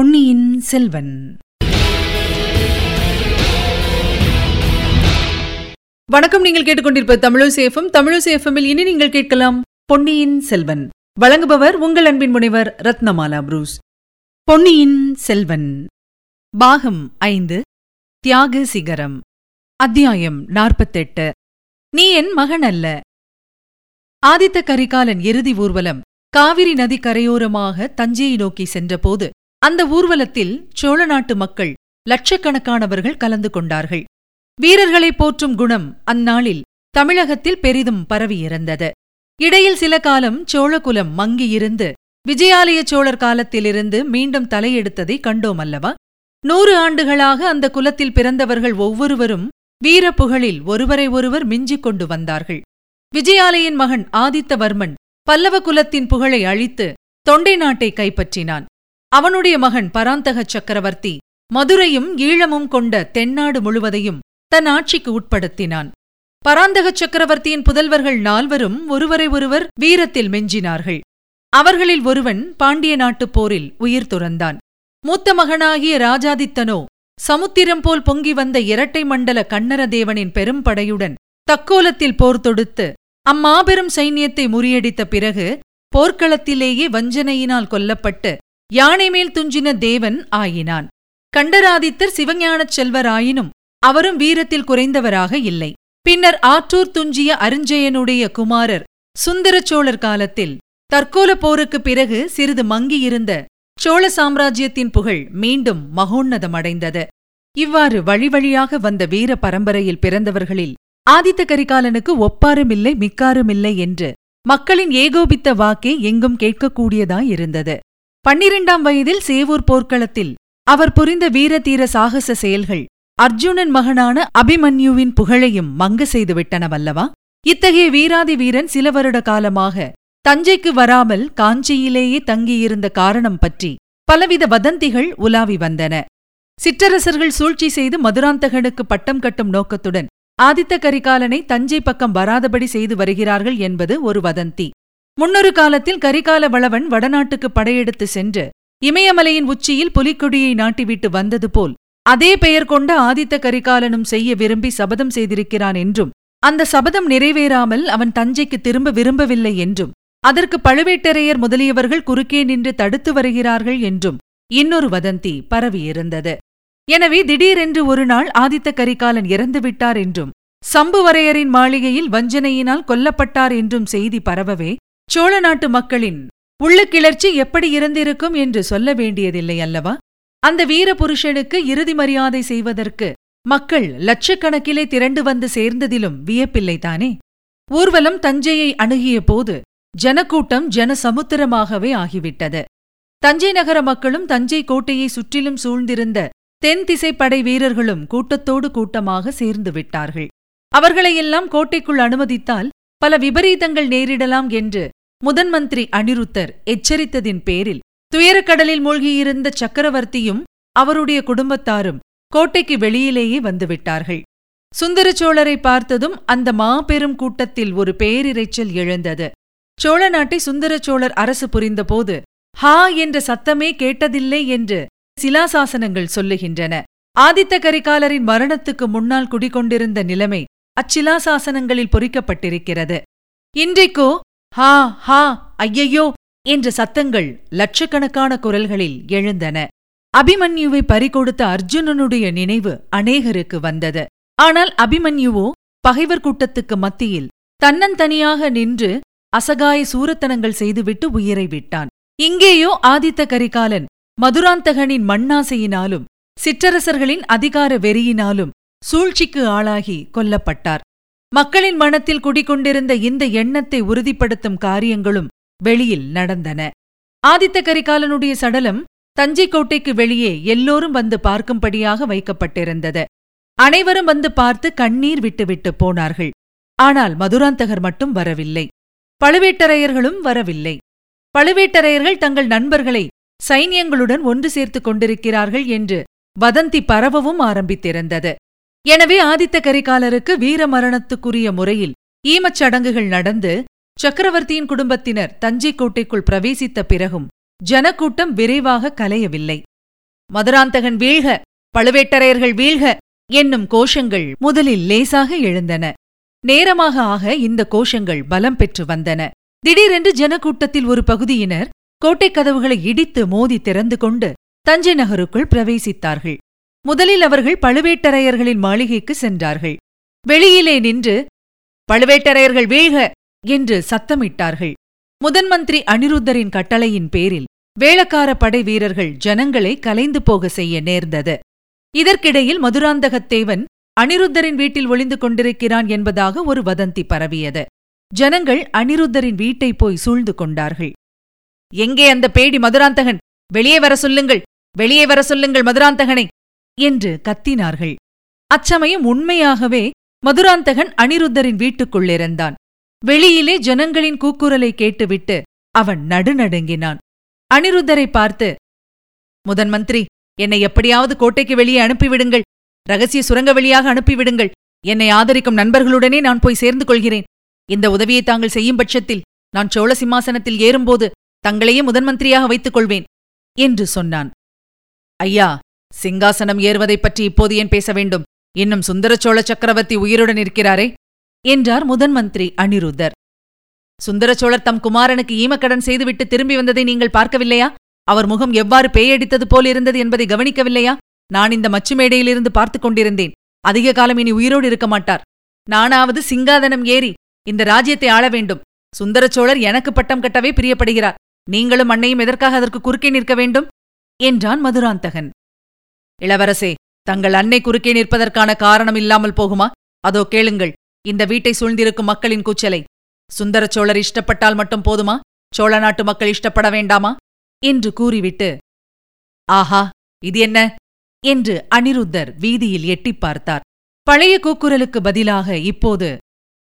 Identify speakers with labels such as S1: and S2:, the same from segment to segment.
S1: பொன்னியின் செல்வன். வணக்கம் நீங்கள் கேட்டுக்கொண்டிருப்ப தமிழசேஃபம் தமிழசேஃபமில் இனி நீங்கள் கேட்கலாம் பொன்னியின் செல்வன். வழங்குபவர் உங்கள் அன்பின் முனைவர் ரத்னமாலா புரூஸ். பொன்னியின் செல்வன். பாகம் ஐந்து தியாக சிகரம். அத்தியாயம் நாற்பத்தெட்டு. நீ என் மகன் அல்ல. ஆதித்த கரிகாலன் இறுதி ஊர்வலம் காவிரி நதி கரையோரமாக தஞ்சையை நோக்கி சென்றபோது அந்த ஊர்வலத்தில் சோழ நாட்டு மக்கள் லட்சக்கணக்கானவர்கள் கலந்து கொண்டார்கள். வீரர்களை போற்றும் குணம் அந்நாளில் தமிழகத்தில் பெரிதும் பரவியிருந்தது இடையில் சில காலம் சோழகுலம் மங்கியிருந்து விஜயாலய சோழர் காலத்திலிருந்து மீண்டும் தலையெடுத்ததை கண்டோம் அல்லவா? நூறு ஆண்டுகளாக அந்த குலத்தில் பிறந்தவர்கள் ஒவ்வொருவரும் வீரப்புகழில் ஒருவரை ஒருவர் மிஞ்சிக் கொண்டு வந்தார்கள். விஜயாலயின் மகன் ஆதித்தவர்மன் பல்லவ குலத்தின் புகழை அழித்து தொண்டை நாட்டை கைப்பற்றினான். அவனுடைய மகன் பராந்தக சக்கரவர்த்தி மதுரையும் ஈழமும் கொண்ட தென்னாடு முழுவதையும் தன் ஆட்சிக்கு உட்படுத்தினான். பராந்தக சக்கரவர்த்தியின் புதல்வர்கள் நால்வரும் ஒருவரை ஒருவர் வீரத்தில் மெஞ்சினார்கள். அவர்களில் ஒருவன் பாண்டிய நாட்டுப் போரில் உயிர் துறந்தான். மூத்த மகனாகிய ராஜாதித்தனோ சமுத்திரம் போல் பொங்கி வந்த இரட்டை மண்டல கண்ணரதேவனின் பெரும்படையுடன் தக்கோலத்தில் போர் தொடுத்து அம்மாபெரும் சைன்யத்தை முறியடித்த பிறகு போர்க்களத்திலேயே வஞ்சனையினால் கொல்லப்பட்டு யானை மேல் துஞ்சின தேவன் ஆயினான். கண்டராதித்தர் சிவஞானச் செல்வராயினும் அவரும் வீரத்தில் குறைந்தவராக இல்லை. பின்னர் ஆற்றூர் துஞ்சிய அருஞ்சயனுடைய குமாரர் சுந்தரச்சோழர் காலத்தில் தற்கோல போருக்குப் பிறகு சிறிது மங்கியிருந்த சோழ சாம்ராஜ்யத்தின் புகழ் மீண்டும் மகோன்னதமடைந்தது. இவ்வாறு வழிவழியாக வந்த வீர பரம்பரையில் பிறந்தவர்களில் ஆதித்த கரிகாலனுக்கு ஒப்பாருமில்லை மிக்காருமில்லை என்று மக்களின் ஏகோபித்த வாக்கே எங்கும் கேட்கக்கூடியதாயிருந்தது. பன்னிரண்டாம் வயதில் சேவூர் போர்க்களத்தில் அவர் புரிந்த வீரதீர சாகச செயல்கள். அர்ஜுனன் மகனான அபிமன்யுவின் புகழையும் மங்க செய்துவிட்டனவல்லவா இத்தகைய வீராதி வீரன் சில வருட காலமாக தஞ்சைக்கு வராமல் காஞ்சியிலேயே தங்கியிருந்த காரணம் பற்றி பலவித வதந்திகள் உலாவி வந்தன. சிற்றரசர்கள் சூழ்ச்சி செய்து மதுராந்தகனுக்கு பட்டம் கட்டும் நோக்கத்துடன் ஆதித்த கரிகாலனை தஞ்சை பக்கம் வராதபடி செய்து வருகிறார்கள் என்பது ஒரு வதந்தி. முன்னொரு காலத்தில் கரிகால வளவன் வடநாட்டுக்கு படையெடுத்து சென்று இமயமலையின் உச்சியில் புலிக்கொடியை நாட்டிவிட்டு வந்தது போல் அதே பெயர் கொண்ட ஆதித்த கரிகாலனும் செய்ய விரும்பி சபதம் செய்திருக்கிறான் என்றும் அந்த சபதம் நிறைவேறாமல் அவன் தஞ்சைக்கு திரும்ப விரும்பவில்லை என்றும் அதற்கு பழுவேட்டரையர் முதலியவர்கள் குறுக்கே நின்று தடுத்து வருகிறார்கள் என்றும் இன்னொரு வதந்தி பரவியிருந்தது. எனவே திடீரென்று ஒருநாள் ஆதித்த கரிகாலன் இறந்துவிட்டார் என்றும் சம்புவரையரின் மாளிகையில் வஞ்சனையினால் கொல்லப்பட்டார் என்றும் செய்தி பரவவே சோழ நாட்டு மக்களின் உள்ள கிளர்ச்சி எப்படி இருந்திருக்கும் என்று சொல்ல வேண்டியதில்லை அல்லவா? அந்த வீர புருஷனுக்கு இறுதி மரியாதை செய்வதற்கு மக்கள் லட்சக்கணக்கிலே திரண்டு வந்து சேர்ந்ததிலும் வியப்பில்லைதானே ஊர்வலம் தஞ்சையை அணுகிய போது ஜனக்கூட்டம் ஜனசமுத்திரமாகவே ஆகிவிட்டது. தஞ்சை நகர மக்களும் தஞ்சை கோட்டையை சுற்றிலும் சூழ்ந்திருந்த தென் திசைப்படை வீரர்களும் கூட்டத்தோடு கூட்டமாக சேர்ந்து விட்டார்கள். அவர்களையெல்லாம் கோட்டைக்குள் அனுமதித்தால் பல விபரீதங்கள் நேரிடலாம் என்று முதன் மந்திரி அனிருத்தர் எச்சரித்ததின் பேரில் துயரக்கடலில் மூழ்கியிருந்த சக்கரவர்த்தியும் அவருடைய குடும்பத்தாரும் கோட்டைக்கு வெளியிலேயே வந்துவிட்டார்கள். சுந்தர சோழரை பார்த்ததும் அந்த மாபெரும் கூட்டத்தில் ஒரு பேரிரைச்சல் எழுந்தது. சோழ நாட்டை சுந்தர சோழர் அரசு புரிந்தபோது ஹா என்ற சத்தமே கேட்டதில்லை என்று சிலாசாசனங்கள் சொல்லுகின்றன. ஆதித்த கரிகாலரின் மரணத்துக்கு முன்னால் குடிகொண்டிருந்த நிலைமை அச்சிலாசாசனங்களில் பொறிக்கப்பட்டிருக்கிறது. இன்றைக்கோ ஹா ஹா ஐயையோ என்ற சத்தங்கள் லட்சக்கணக்கான குரல்களில் எழுந்தன. அபிமன்யுவை பறிகொடுத்த அர்ஜுனனுடைய நினைவு அநேகருக்கு வந்தது. ஆனால் அபிமன்யுவோ பகைவர் கூட்டத்துக்கு மத்தியில் தன்னந்தனியாக நின்று அசகாய சூரத்தனங்கள் செய்துவிட்டு உயிரை விட்டான். இங்கேயோ ஆதித்த கரிகாலன் மதுராந்தகனின் மண்ணாசையினாலும் சிற்றரசர்களின் அதிகார வெறியினாலும் சூழ்ச்சிக்கு ஆளாகி கொல்லப்பட்டார். மக்களின் மனத்தில் குடிகொண்டிருந்த இந்த எண்ணத்தை உறுதிப்படுத்தும் காரியங்களும் வெளியில் நடந்தன. ஆதித்த கரிகாலனுடைய சடலம் தஞ்சை கோட்டைக்கு வெளியே எல்லோரும் வந்து பார்க்கும்படியாக வைக்கப்பட்டிருந்தது. அனைவரும் வந்து பார்த்து கண்ணீர் விட்டுவிட்டு போனார்கள். ஆனால் மதுராந்தகர் மட்டும் வரவில்லை. பழுவேட்டரையர்களும் வரவில்லை. பழுவேட்டரையர்கள் தங்கள் நண்பர்களை சைன்யங்களுடன் ஒன்று சேர்த்துக் கொண்டிருக்கிறார்கள் என்று வதந்தி பரவவும் ஆரம்பித்திருந்தது. எனவே ஆதித்த கரிகாலருக்கு வீரமரணத்துக்குரிய முறையில் ஈமச் சடங்குகள் நடந்து சக்கரவர்த்தியின் குடும்பத்தினர் தஞ்சை கோட்டைக்குள் பிரவேசித்த பிறகும் ஜனக்கூட்டம் விரைவாக கலையவில்லை. மதுராந்தகன் வீழ்க பழுவேட்டரையர்கள் வீழ்க என்னும் கோஷங்கள் முதலில் லேசாக எழுந்தன. நேரமாக ஆக இந்த கோஷங்கள் பலம் பெற்று வந்தன. திடீரென்று ஜனக்கூட்டத்தில் ஒரு பகுதியினர் கோட்டைக் கதவுகளை இடித்து மோதி திறந்து கொண்டு தஞ்சை நகருக்குள் பிரவேசித்தார்கள். முதலில் அவர்கள் பழுவேட்டரையர்களின் மாளிகைக்கு சென்றார்கள். வெளியிலே நின்று பழுவேட்டரையர்கள் வீழ்க! என்று சத்தமிட்டார்கள். முதன்மந்திரி அனிருத்தரின் கட்டளையின் பேரில் வேளக்கார படை வீரர்கள் ஜனங்களை கலைந்து போக செய்ய நேர்ந்தது. இதற்கிடையில் மதுராந்தகத்தேவன் அனிருத்தரின் வீட்டில் ஒளிந்து கொண்டிருக்கிறான் என்பதாக ஒரு வதந்தி பரவியது. ஜனங்கள் அனிருத்தரின் வீட்டை போய் சூழ்ந்து கொண்டார்கள். எங்கே அந்த பேடி மதுராந்தகன்? வெளியே வர சொல்லுங்கள்! வெளியே வர சொல்லுங்கள் மதுராந்தகனை! என்று கத்தினார்கள். அச்சமயம் உண்மையாகவே மதுராந்தகன் அனிருத்தரின் வீட்டுக்குள்ளிருந்தான். வெளியிலே ஜனங்களின் கூக்குரலை கேட்டுவிட்டு அவன் நடுநடுங்கினான். அனிருத்தரை பார்த்து முதன் மந்திரி என்னை எப்படியாவது கோட்டைக்கு வெளியே அனுப்பிவிடுங்கள். ரகசிய சுரங்க வழியாக அனுப்பிவிடுங்கள். என்னை ஆதரிக்கும் நண்பர்களுடனே நான் போய் சேர்ந்து கொள்கிறேன். இந்த உதவியை தாங்கள் செய்யும் பட்சத்தில் நான் சோழ சிம்மாசனத்தில் ஏறும்போது தங்களையே முதன்மந்திரியாக வைத்துக் கொள்வேன் என்று சொன்னான். ஐயா சிங்காசனம் ஏறுவதைப் பற்றி இப்போது ஏன் பேச வேண்டும்? இன்னும் சுந்தர சோழ சக்கரவர்த்தி உயிருடன் இருக்கிறாரே? என்றார் முதன் மந்திரி அனிருத்தர். சுந்தர சோழர் தம் குமாரனுக்கு ஈமக்கடன் செய்துவிட்டு திரும்பி வந்ததை நீங்கள் பார்க்கவில்லையா? அவர் முகம் எவ்வாறு பேயடித்தது போல் இருந்தது என்பதை கவனிக்கவில்லையா? நான் இந்த மச்சு மேடையிலிருந்து பார்த்துக் கொண்டிருந்தேன். அதிக காலம் இனி உயிரோடு இருக்க மாட்டார். நானாவது சிங்காதனம் ஏறி இந்த ராஜ்யத்தை ஆள வேண்டும். சுந்தர சோழர் எனக்கு பட்டம் கட்டவே பிரியப்படுகிறார். நீங்களும் அன்னையும் எதற்காக அதற்கு குறுக்கே நிற்க வேண்டும்? என்றான் மதுராந்தகன். இளவரசே தங்கள் அன்னை குறுக்கே நிற்பதற்கான காரணம் இல்லாமல் போகுமா? அதோ கேளுங்கள் இந்த வீட்டை சூழ்ந்திருக்கும் மக்களின் கூச்சலை. சுந்தர சோழர் இஷ்டப்பட்டால் மட்டும் போதுமா? சோழ நாட்டு மக்கள் இஷ்டப்பட வேண்டாமா? என்று கூறிவிட்டு ஆஹா இது என்ன? என்று அனிருத்தர் வீதியில் எட்டிப் பார்த்தார். பழைய கூக்குரலுக்கு பதிலாக இப்போது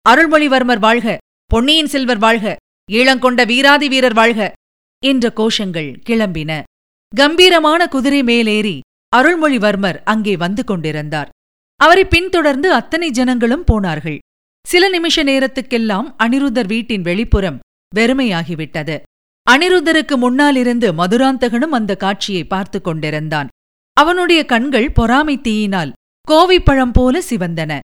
S1: அருள்மொழிவர்மர் வாழ்க பொன்னியின் செல்வர் வாழ்க ஈழங்கொண்ட வீராதி வீரர் வாழ்க என்ற கோஷங்கள் கிளம்பின. கம்பீரமான குதிரை மேலேறி அருள்மொழிவர்மர் அங்கே வந்து கொண்டிருந்தார். அவரை பின்தொடர்ந்து அத்தனை ஜனங்களும் போனார்கள். சில நிமிஷ நேரத்துக்கெல்லாம் அனிருத்தர் வீட்டின் வெளிப்புறம் வெறுமையாகிவிட்டது. அனிருத்தருக்கு முன்னாலிருந்து மதுராந்தகனும் அந்த காட்சியை பார்த்து கொண்டிருந்தான். அவனுடைய கண்கள் பொறாமை தீயினால் கோவைப்பழம் போல சிவந்தன.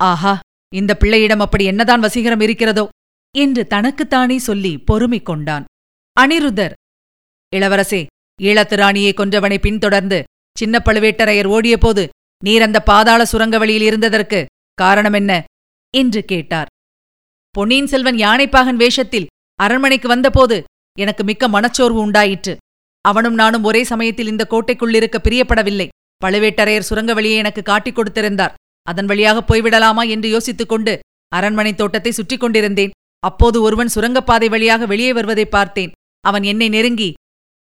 S1: ஆஹா இந்த பிள்ளையிடம் அப்படி என்னதான் வசீகரம் இருக்கிறதோ? என்று தனக்குத்தானே சொல்லி பொறுமை கொண்டான். அனிருதர் இளவரசே ஈழத்து ராணியை கொன்றவனை பின்தொடர்ந்து சின்ன பழுவேட்டரையர் ஓடியபோது நீர் அந்த பாதாள சுரங்க வழியில் இருந்ததற்கு காரணம் என்ன என்று கேட்டார். பொன்னியின் செல்வன் யானைப்பாகன் வேஷத்தில் அரண்மனைக்கு வந்தபோது எனக்கு மிக்க மனச்சோர்வு உண்டாயிற்று. அவனும் நானும் ஒரே சமயத்தில் இந்த கோட்டைக்குள்ளிருக்க பிரியப்படவில்லை. பழுவேட்டரையர் சுரங்க வழியை எனக்கு காட்டிக் கொடுத்திருந்தார். அதன் வழியாக போய்விடலாமா என்று யோசித்துக் கொண்டு அரண்மனை தோட்டத்தை சுற்றி கொண்டிருந்தேன். அப்போது ஒருவன் சுரங்கப்பாதை வழியாக வெளியே வருவதை பார்த்தேன். அவன் என்னை நெருங்கி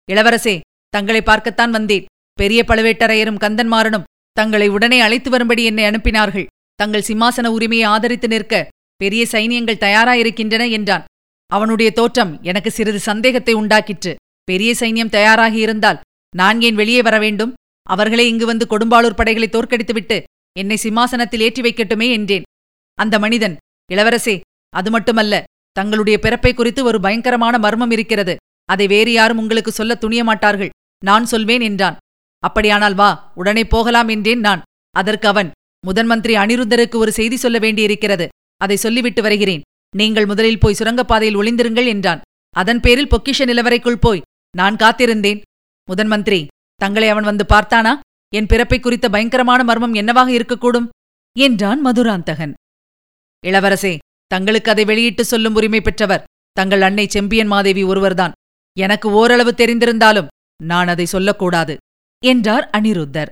S1: இளவரசே தங்களை பார்க்கத்தான் வந்தேன். பெரிய பழுவேட்டரையரும் கந்தன்மாறனும் தங்களை உடனே அழைத்து வரும்படி என்னை அனுப்பினார்கள். தங்கள் சிம்மாசன உரிமையை ஆதரித்து நிற்க பெரிய சைனியங்கள் தயாராயிருக்கின்றன என்றான். அவனுடைய தோற்றம் எனக்கு சிறிது சந்தேகத்தை உண்டாக்கிற்று. பெரிய சைன்யம் தயாராகியிருந்தால் நான் ஏன் வெளியே வர வேண்டும்? அவர்களே இங்கு வந்து கொடும்பாளூர் படைகளை தோற்கடித்துவிட்டு என்னை சிம்மாசனத்தில் ஏற்றி வைக்கட்டுமே என்றேன். அந்த மனிதன் இளவரசே அது மட்டுமல்ல தங்களுடைய பிறப்பை குறித்து ஒரு பயங்கரமான மர்மம் இருக்கிறது. அதை வேறு யாரும் உங்களுக்கு சொல்ல துணிய மாட்டார்கள் நான் சொல்வேன் என்றான். அப்படியானால் வா உடனே போகலாம் என்றேன் நான். அதற்கு அவன் முதன் மந்திரி அனிருத்தருக்கு ஒரு செய்தி சொல்ல வேண்டியிருக்கிறது. அதை சொல்லிவிட்டு வருகிறேன். நீங்கள் முதலில் போய் சுரங்கப்பாதையில் ஒளிந்திருங்கள் என்றான். அதன் பேரில் பொக்கிஷ நிலவரைக்குள் போய் நான் காத்திருந்தேன். முதன் மந்திரி தங்களை அவன் வந்து பார்த்தானா? என் பிறப்பை குறித்த பயங்கரமான மர்மம் என்னவாக இருக்கக்கூடும்? என்றான் மதுராந்தகன். இளவரசே தங்களுக்கு அதை வெளியிட்டு சொல்லும் உரிமை பெற்றவர் தங்கள் அன்னை செம்பியன் மாதேவி ஒருவர்தான். எனக்கு ஓரளவு தெரிந்திருந்தாலும் நான் அதை சொல்லக்கூடாது என்றார் அனிருத்தர்.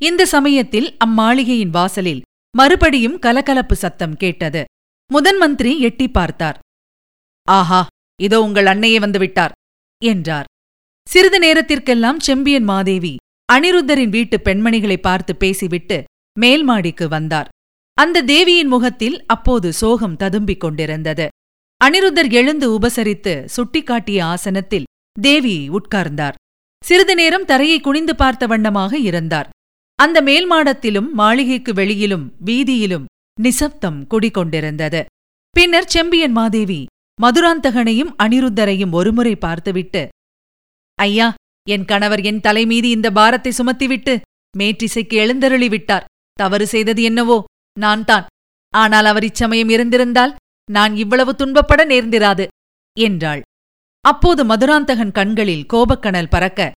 S1: இந்த சமயத்தில் அம்மாளிகையின் வாசலில் மறுபடியும் கலகலப்பு சத்தம் கேட்டது. முதன் மந்திரி எட்டி பார்த்தார். ஆஹா இதோ உங்கள் அன்னையே வந்துவிட்டார் என்றார். சிறிது நேரத்திற்கெல்லாம் செம்பியன் மாதேவி அனிருத்தரின் வீட்டு பெண்மணிகளை பார்த்து பேசிவிட்டு மேல்மாடிக்கு வந்தார். அந்த தேவியின் முகத்தில் அப்போது சோகம் ததும்பிக் கொண்டிருந்தது. அனிருத்தர் எழுந்து உபசரித்து சுட்டிக்காட்டிய ஆசனத்தில் தேவி உட்கார்ந்தார். சிறிது நேரம் தரையை குனிந்து பார்த்த வண்ணமாக இருந்தார். அந்த மேல் மாடத்திலும் மாளிகைக்கு வெளியிலும் வீதியிலும் நிசப்தம் குடிகொண்டிருந்தது. பின்னர் செம்பியன் மாதேவி மதுராந்தகனையும் அனிருத்தரையும் ஒருமுறை பார்த்துவிட்டு ஐயா என் கணவர் என் தலைமீது இந்த பாரத்தை சுமத்திவிட்டு மேற்றிசைக்கு எழுந்தருளிவிட்டார். தவறு செய்தது என்னவோ? நான் தான். ஆனால் அவர் இச்சமயம் இருந்திருந்தால் நான் இவ்வளவு துன்பப்பட நேர்ந்திராது என்றாள். அப்போது மதுராந்தகன் கண்களில் கோபக்கணல் பறக்க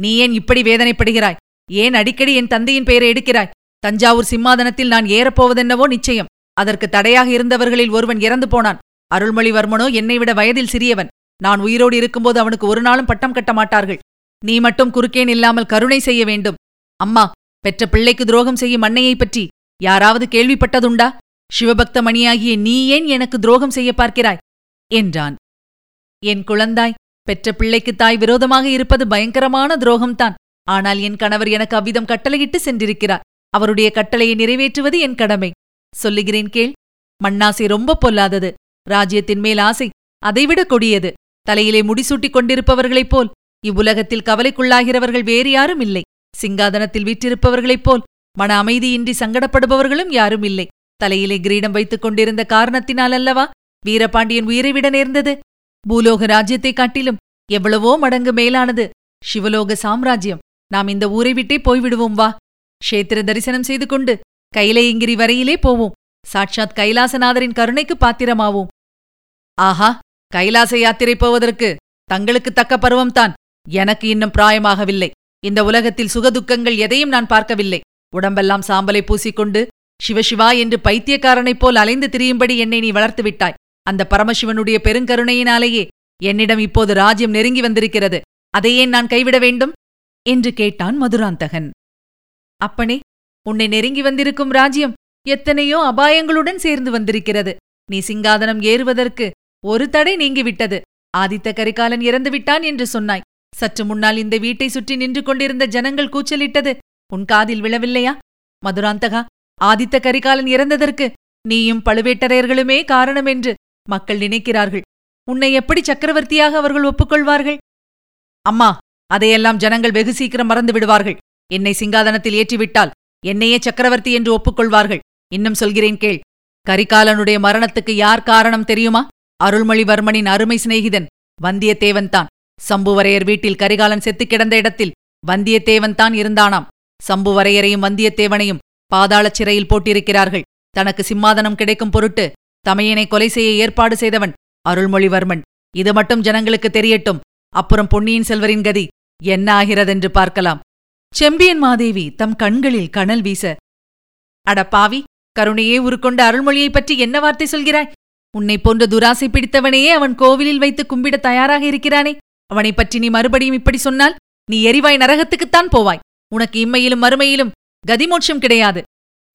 S1: நீ ஏன் இப்படி வேதனைப்படுகிறாய்? ஏன் அடிக்கடி என் தந்தையின் பெயரை எடுக்கிறாய்? தஞ்சாவூர் சிம்மாதனத்தில் நான் ஏறப்போவதென்னவோ நிச்சயம். அதற்கு தடையாக இருந்தவர்களில் ஒருவன் இறந்து போனான். அருள்மொழிவர்மனோ என்னை விட வயதில் சிறியவன். நான் உயிரோடு இருக்கும்போது அவனுக்கு ஒரு நாளும் பட்டம் கட்ட மாட்டார்கள். நீ மட்டும் குறுக்கேன் இல்லாமல் கருணை செய்ய வேண்டும். அம்மா பெற்ற பிள்ளைக்கு துரோகம் செய்யும் அன்னையைப் பற்றி யாராவது கேள்விப்பட்டதுண்டா? சிவபக்த மணியாகிய நீ ஏன் எனக்கு துரோகம் செய்ய பார்க்கிறாய்? என்றான். என் குழந்தாய் பெற்ற பிள்ளைக்கு தாய் விரோதமாக இருப்பது பயங்கரமான துரோகம்தான். ஆனால் என் கணவர் எனக்கு அவ்விதம் கட்டளையிட்டு சென்றிருக்கிறார். அவருடைய கட்டளையை நிறைவேற்றுவது என் கடமை. சொல்லுகிறேன் கேள். மண்ணாசை ரொம்ப பொல்லாதது. ராஜ்யத்தின் மேல் ஆசை அதைவிட கொடியது. தலையிலே முடிசூட்டிக் கொண்டிருப்பவர்களைப் போல் இவ்வுலகத்தில் கவலைக்குள்ளாகிறவர்கள் வேறு யாரும் இல்லை. சிங்காதனத்தில் வீற்றிருப்பவர்களைப் போல் மன அமைதியின்றி சங்கடப்படுபவர்களும் யாரும் இல்லை. தலையிலே கிரீடம் வைத்துக் கொண்டிருந்த காரணத்தினால் அல்லவா? வீரபாண்டியன் உயிரை விட நேர்ந்தது. பூலோக ராஜ்யத்தைக் காட்டிலும் எவ்வளவோ மடங்கு மேலானது. சிவலோக சாம்ராஜ்யம். நாம் இந்த ஊரை விட்டே போய்விடுவோம் வா. க்ஷேத்திர தரிசனம் செய்து கொண்டு கைலையங்கிரி வரையிலே போவோம். சாட்சாத் கைலாசநாதரின் கருணைக்கு பாத்திரமாவோம். ஆஹா கைலாச யாத்திரை போவதற்கு தங்களுக்கு தக்க பருவம்தான். எனக்கு இன்னும் பிராயமாகவில்லை. இந்த உலகத்தில் சுகதுக்கங்கள் எதையும் நான் பார்க்கவில்லை. உடம்பெல்லாம் சாம்பலை பூசிக்கொண்டு சிவசிவா என்று பைத்தியக்காரனைப் போல் அலைந்து திரியும்படி என்னை நீ வளர்த்து விட்டாய். அந்த பரமசிவனுடைய பெருங்கருணையினாலேயே என்னிடம் இப்போது ராஜ்யம் நெருங்கி வந்திருக்கிறது. அதையே நான் கைவிட வேண்டும்? என்று கேட்டான் மதுராந்தகன். அப்பனே உன்னை நெருங்கி வந்திருக்கும் ராஜ்யம் எத்தனையோ அபாயங்களுடன் சேர்ந்து வந்திருக்கிறது. நீ சிங்காதனம் ஏறுவதற்கு ஒரு தடை நீங்கிவிட்டது. ஆதித்த கரிகாலன் இறந்துவிட்டான் என்று சொன்னாய். சற்று முன்னால் இந்த வீட்டை சுற்றி நின்று கொண்டிருந்த ஜனங்கள் கூச்சலிட்டது. உன் காதில் விழவில்லையா? மதுராந்தகா ஆதித்த கரிகாலன் இறந்ததற்கு நீயும் பழுவேட்டரையர்களுமே காரணம் என்று மக்கள் நினைக்கிறார்கள். உன்னை எப்படி சக்கரவர்த்தியாக அவர்கள் ஒப்புக்கொள்வார்கள்? அம்மா அதையெல்லாம் ஜனங்கள் வெகு சீக்கிரம் மறந்து விடுவார்கள். என்னை சிங்காதனத்தில் ஏற்றிவிட்டால் என்னையே சக்கரவர்த்தி என்று ஒப்புக்கொள்வார்கள். இன்னும் சொல்கிறேன் கேள் கரிகாலனுடைய மரணத்துக்கு யார் காரணம் தெரியுமா? அருள்மொழிவர்மனின் அருமை சிநேகிதன் வந்தியத்தேவன்தான். சம்புவரையர் வீட்டில் கரிகாலன் செத்துக் கிடந்த இடத்தில் வந்தியத்தேவன்தான் இருந்தானாம். சம்புவரையரையும் வந்தியத்தேவனையும் பாதாளச் சிறையில் போட்டிருக்கிறார்கள். தனக்கு சிம்மாதனம் கிடைக்கும் பொருட்டு தமையனை கொலை செய்ய ஏற்பாடு செய்தவன் அருள்மொழிவர்மன். இது மட்டும் ஜனங்களுக்கு தெரியட்டும். அப்புறம் பொன்னியின் செல்வரின் கதி என்ன ஆகிறதென்று பார்க்கலாம். செம்பியன் மாதேவி தம் கண்களில் கனல் வீச அட பாவி கருணையே உருக்கொண்ட அருள்மொழியைப் பற்றி என்ன வார்த்தை சொல்கிறாய்? உன்னை போன்ற துராசை பிடித்தவனையே அவன் கோவிலில் வைத்து கும்பிட தயாராக இருக்கிறானே. அவனைப் பற்றி நீ மறுபடியும் இப்படி சொன்னால் நீ எரிவாய் நரகத்துக்குத்தான் போவாய். உனக்கு இம்மையிலும் மறுமையிலும் கதிமோட்சம் கிடையாது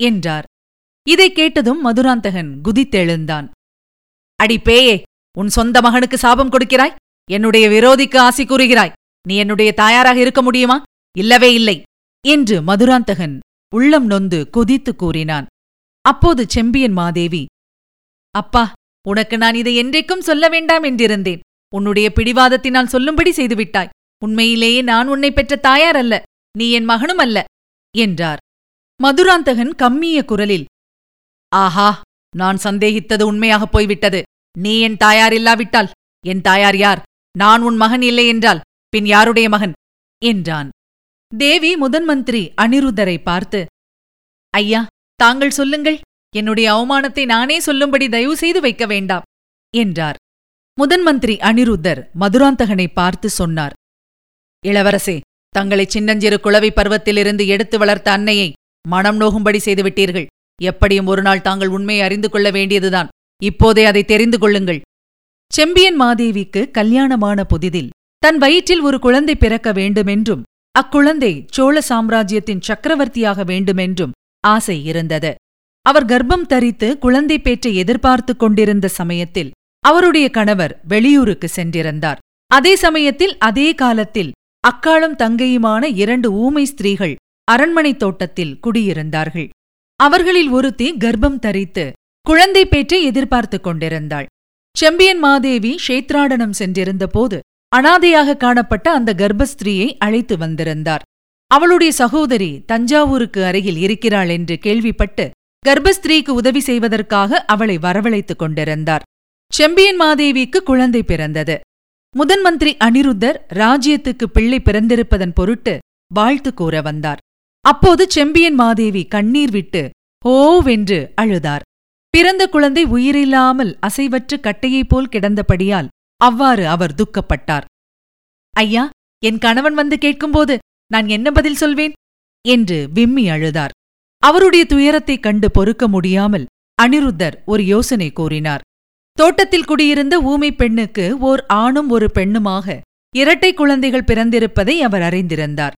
S1: என்றார். இதைக் கேட்டதும் மதுராந்தகன் குதித்தெழுந்தான். அடி பேயே உன் சொந்த மகனுக்கு சாபம் கொடுக்கிறாய்? என்னுடைய விரோதிக்கு ஆசி கூறுகிறாய்? நீ என்னுடைய தாயாராக இருக்க முடியுமா? இல்லவே இல்லை என்று மதுராந்தகன் உள்ளம் நொந்து கொதித்து கூறினான். அப்போது செம்பியன் மாதேவி அப்பா உனக்கு நான் இதை என்றைக்கும் சொல்ல வேண்டாம் என்றிருந்தேன். உன்னுடைய பிடிவாதத்தினால் சொல்லும்படி செய்துவிட்டாய். உண்மையிலேயே நான் உன்னை பெற்ற தாயார் அல்ல. நீ என் மகனும் அல்ல. என்றார். மதுராந்தகன் கம்மிய குரலில் ஆஹா நான் சந்தேகித்தது உண்மையாகப் போய்விட்டது. நீ என் தாயார் இல்லாவிட்டால் என் தாயார் யார்? நான் உன் மகன் இல்லை என்றால் பின் யாருடைய மகன்? என்றான். தேவி முதன் மந்திரி அனிருத்தரை பார்த்து ஐயா தாங்கள் சொல்லுங்கள். என்னுடைய அவமானத்தை நானே சொல்லும்படி தயவு செய்து வைக்க வேண்டாம் என்றார். முதன் மந்திரி அனிருத்தர் மதுராந்தகனை பார்த்து சொன்னார் இளவரசே தங்களை சின்னஞ்சிறு குளவி பருவத்திலிருந்து எடுத்து வளர்த்த அன்னையை மனம் நோகும்படி செய்துவிட்டீர்கள். எப்படியும் ஒருநாள் தாங்கள் உண்மையை அறிந்து கொள்ள வேண்டியதுதான். இப்போதே அதை தெரிந்து கொள்ளுங்கள். செம்பியன் மாதேவிக்கு கல்யாணமான புதிதில் தன் வயிற்றில் ஒரு குழந்தை பிறக்க வேண்டுமென்றும் அக்குழந்தை சோழ சாம்ராஜ்யத்தின் சக்கரவர்த்தியாக வேண்டுமென்றும் ஆசை இருந்தது. அவர் கர்ப்பம் தரித்து குழந்தை பேற்றை எதிர்பார்த்துக் கொண்டிருந்த சமயத்தில் அவருடைய கணவர் வெளியூருக்கு சென்றிருந்தார். அதே சமயத்தில் அதே காலத்தில் அக்காளும் தங்கையுமான இரண்டு ஊமை ஸ்திரீகள் அரண்மனை தோட்டத்தில் குடியிருந்தார்கள். அவர்களில் ஒருத்தி கர்ப்பம் தரித்து குழந்தை பேற்றை எதிர்பார்த்துக் கொண்டிருந்தாள். செம்பியன் மாதேவி ஷேத்ராடனம் சென்றிருந்தபோது அனாதையாக காணப்பட்ட அந்த கர்ப்பஸ்திரீயை அழைத்து வந்திருந்தார். அவளுடைய சகோதரி தஞ்சாவூருக்கு அருகில் இருக்கிறாள் என்று கேள்விப்பட்டு கர்ப்பஸ்திரீக்கு உதவி செய்வதற்காக அவளை வரவழைத்துக் கொண்டிருந்தார். செம்பியன் மாதேவிக்கு குழந்தை பிறந்தது. முதன் மந்திரி அனிருத்தர் ராஜ்யத்துக்கு பிள்ளை பிறந்திருப்பதன் பொருட்டு வாழ்த்து கூற வந்தார். அப்போது செம்பியன் மாதேவி கண்ணீர் விட்டு ஓவென்று அழுதார். பிறந்த குழந்தை உயிரில்லாமல் அசைவற்று கட்டையைப் போல் கிடந்தபடியால் அவ்வாறு அவர் துக்கப்பட்டார். ஐயா என் கணவன் வந்து கேட்கும்போது நான் என்ன பதில் சொல்வேன்? என்று விம்மி அழுதார். அவருடைய துயரத்தைக் கண்டு பொறுக்க முடியாமல் அனிருத்தர் ஒரு யோசனை கூறினார். தோட்டத்தில் குடியிருந்த ஊமை பெண்ணுக்கு ஓர் ஆணும் ஒரு பெண்ணுமாக இரட்டை குழந்தைகள் பிறந்திருப்பதை அவர் அறிந்திருந்தார்.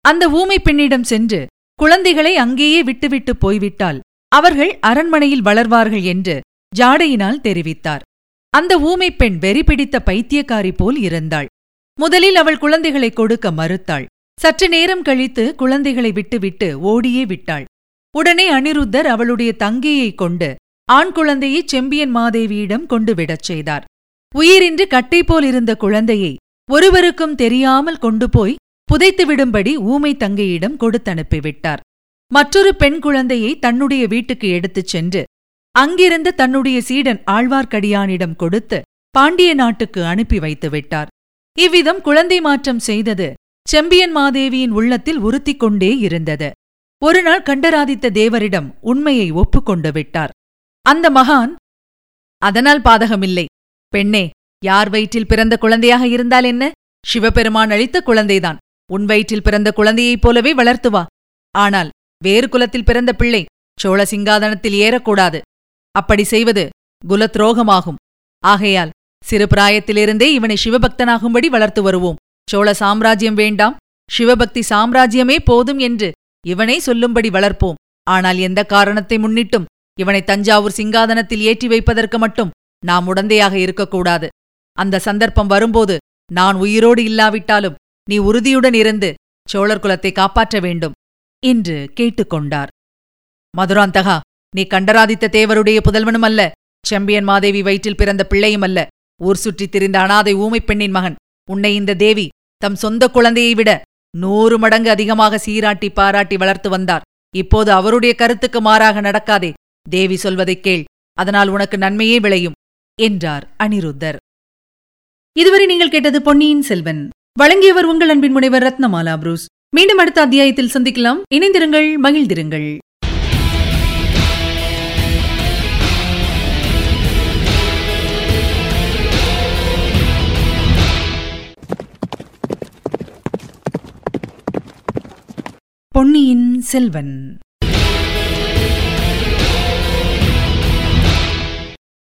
S1: அந்த ஊமை பெண்ணிடம் சென்று குழந்தைகளை அங்கேயே விட்டுவிட்டு போய்விட்டால் அவர்கள் அரண்மனையில் வளர்வார்கள் என்று ஜாடையினால் தெரிவித்தார். அந்த ஊமை பெண் வெறி பிடித்த பைத்தியக்காரி போல் இருந்தாள். முதலில் அவள் குழந்தைகளை கொடுக்க மறுத்தாள். சற்று நேரம் கழித்து குழந்தைகளை விட்டுவிட்டு ஓடியே விட்டாள். உடனே அனிருத்தர் அவளுடைய தங்கையைக் கொண்டு ஆண் குழந்தையை செம்பியன் மாதேவியிடம் கொண்டு விடச் செய்தார். உயிரின்றி கட்டை போல் இருந்த குழந்தையை ஒருவருக்கும் தெரியாமல் கொண்டு போய் புதைத்து விடும்படி ஊமை தங்கையிடம் கொடுத்தனுப்பிவிட்டார் மற்றொரு பெண் குழந்தையை தன்னுடைய வீட்டுக்கு எடுத்துச் சென்று அங்கிருந்து தன்னுடைய சீடன் ஆழ்வார்க்கடியானிடம் கொடுத்து பாண்டிய நாட்டுக்கு அனுப்பி வைத்துவிட்டார் இவ்விதம் குழந்தை மாற்றம் செய்தது செம்பியன் மாதேவியின் உள்ளத்தில் உறுத்திக் கொண்டே இருந்தது. ஒருநாள் கண்டராதித்த தேவரிடம் உண்மையை ஒப்புக்கொண்டு விட்டார். அந்த மகான் அதனால் பாதகமில்லை. பெண்ணே யார் வயிற்றில் பிறந்த குழந்தையாக இருந்தால் என்ன? சிவபெருமான் அளித்த குழந்தைதான். உன் வயிற்றில் பிறந்த குழந்தையைப் போலவே வளர்த்து வா. ஆனால் வேறு குலத்தில் பிறந்த பிள்ளை சோழ சிங்காதனத்தில் ஏறக்கூடாது. அப்படி செய்வது குலத்ரோகமாகும். ஆகையால் சிறு பிராயத்திலிருந்தே இவனை சிவபக்தனாகும்படி வளர்த்து வருவோம். சோழ சாம்ராஜ்யம் வேண்டாம். சிவபக்தி சாம்ராஜ்யமே போதும் என்று இவனை சொல்லும்படி வளர்ப்போம். ஆனால் எந்த காரணத்தை முன்னிட்டும் இவனை தஞ்சாவூர் சிங்காதனத்தில் ஏற்றி வைப்பதற்கு மட்டும் நாம் உடந்தையாக இருக்கக்கூடாது. அந்த சந்தர்ப்பம் வரும்போது நான் உயிரோடு இல்லாவிட்டாலும் நீ உறுதியுடன் இருந்து சோழர் குலத்தை காப்பாற்ற வேண்டும் என்று கேட்டுக்கொண்டார். மதுராந்தகா நீ கண்டராதித்த தேவருடைய புதல்வனும் அல்ல செம்பியன் மாதேவி வயிற்றில் பிறந்த பிள்ளையும் அல்ல. ஊர் சுற்றித் திரிந்த அனாதை ஊமைப் பெண்ணின் மகன் உன்னை இந்த தேவி தம் சொந்த குழந்தையை விட நூறு மடங்கு அதிகமாக சீராட்டி பாராட்டி வளர்த்து வந்தார். இப்போது அவருடைய கருத்துக்கு மாறாக நடக்காதே தேவி சொல்வதைக் கேள் அதனால் உனக்கு நன்மையே விளையும் என்றார் அனிருத்தர். இதுவரை நீங்கள் கேட்டது பொன்னியின் செல்வன். வழங்கியவர் உங்கள் அன்பின் முனைவர் ரத்னமாலா புரூஸ். மீண்டும் அடுத்த அத்தியாயத்தில் சந்திக்கலாம். இணைந்திருங்கள் மகிழ்ந்திருங்கள். பொன்னியின் செல்வன்.